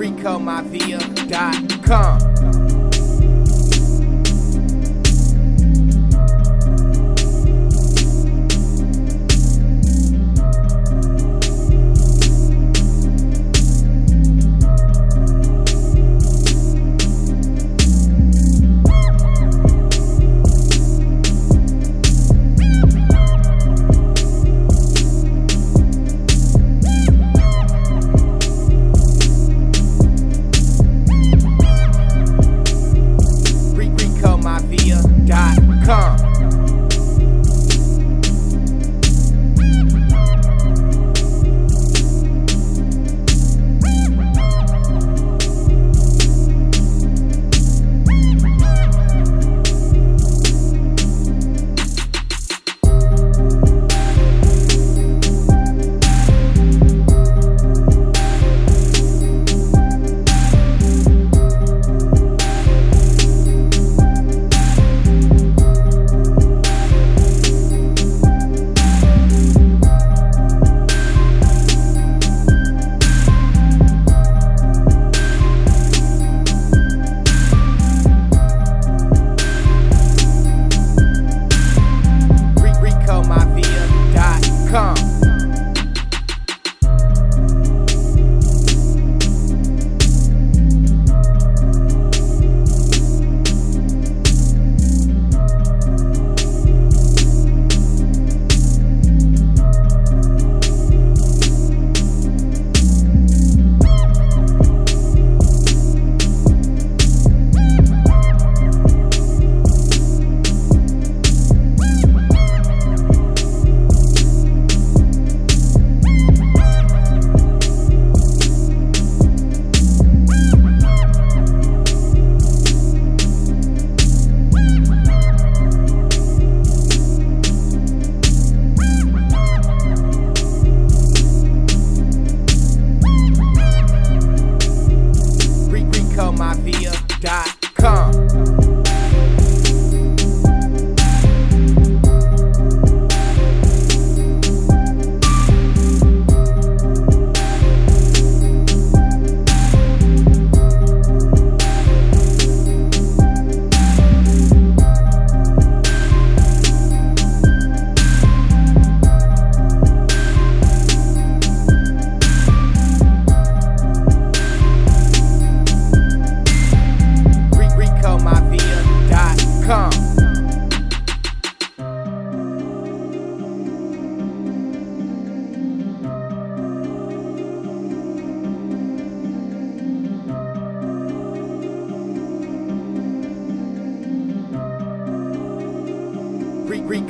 RicoMafia.com.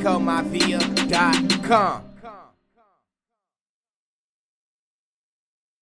RicoMafia.com.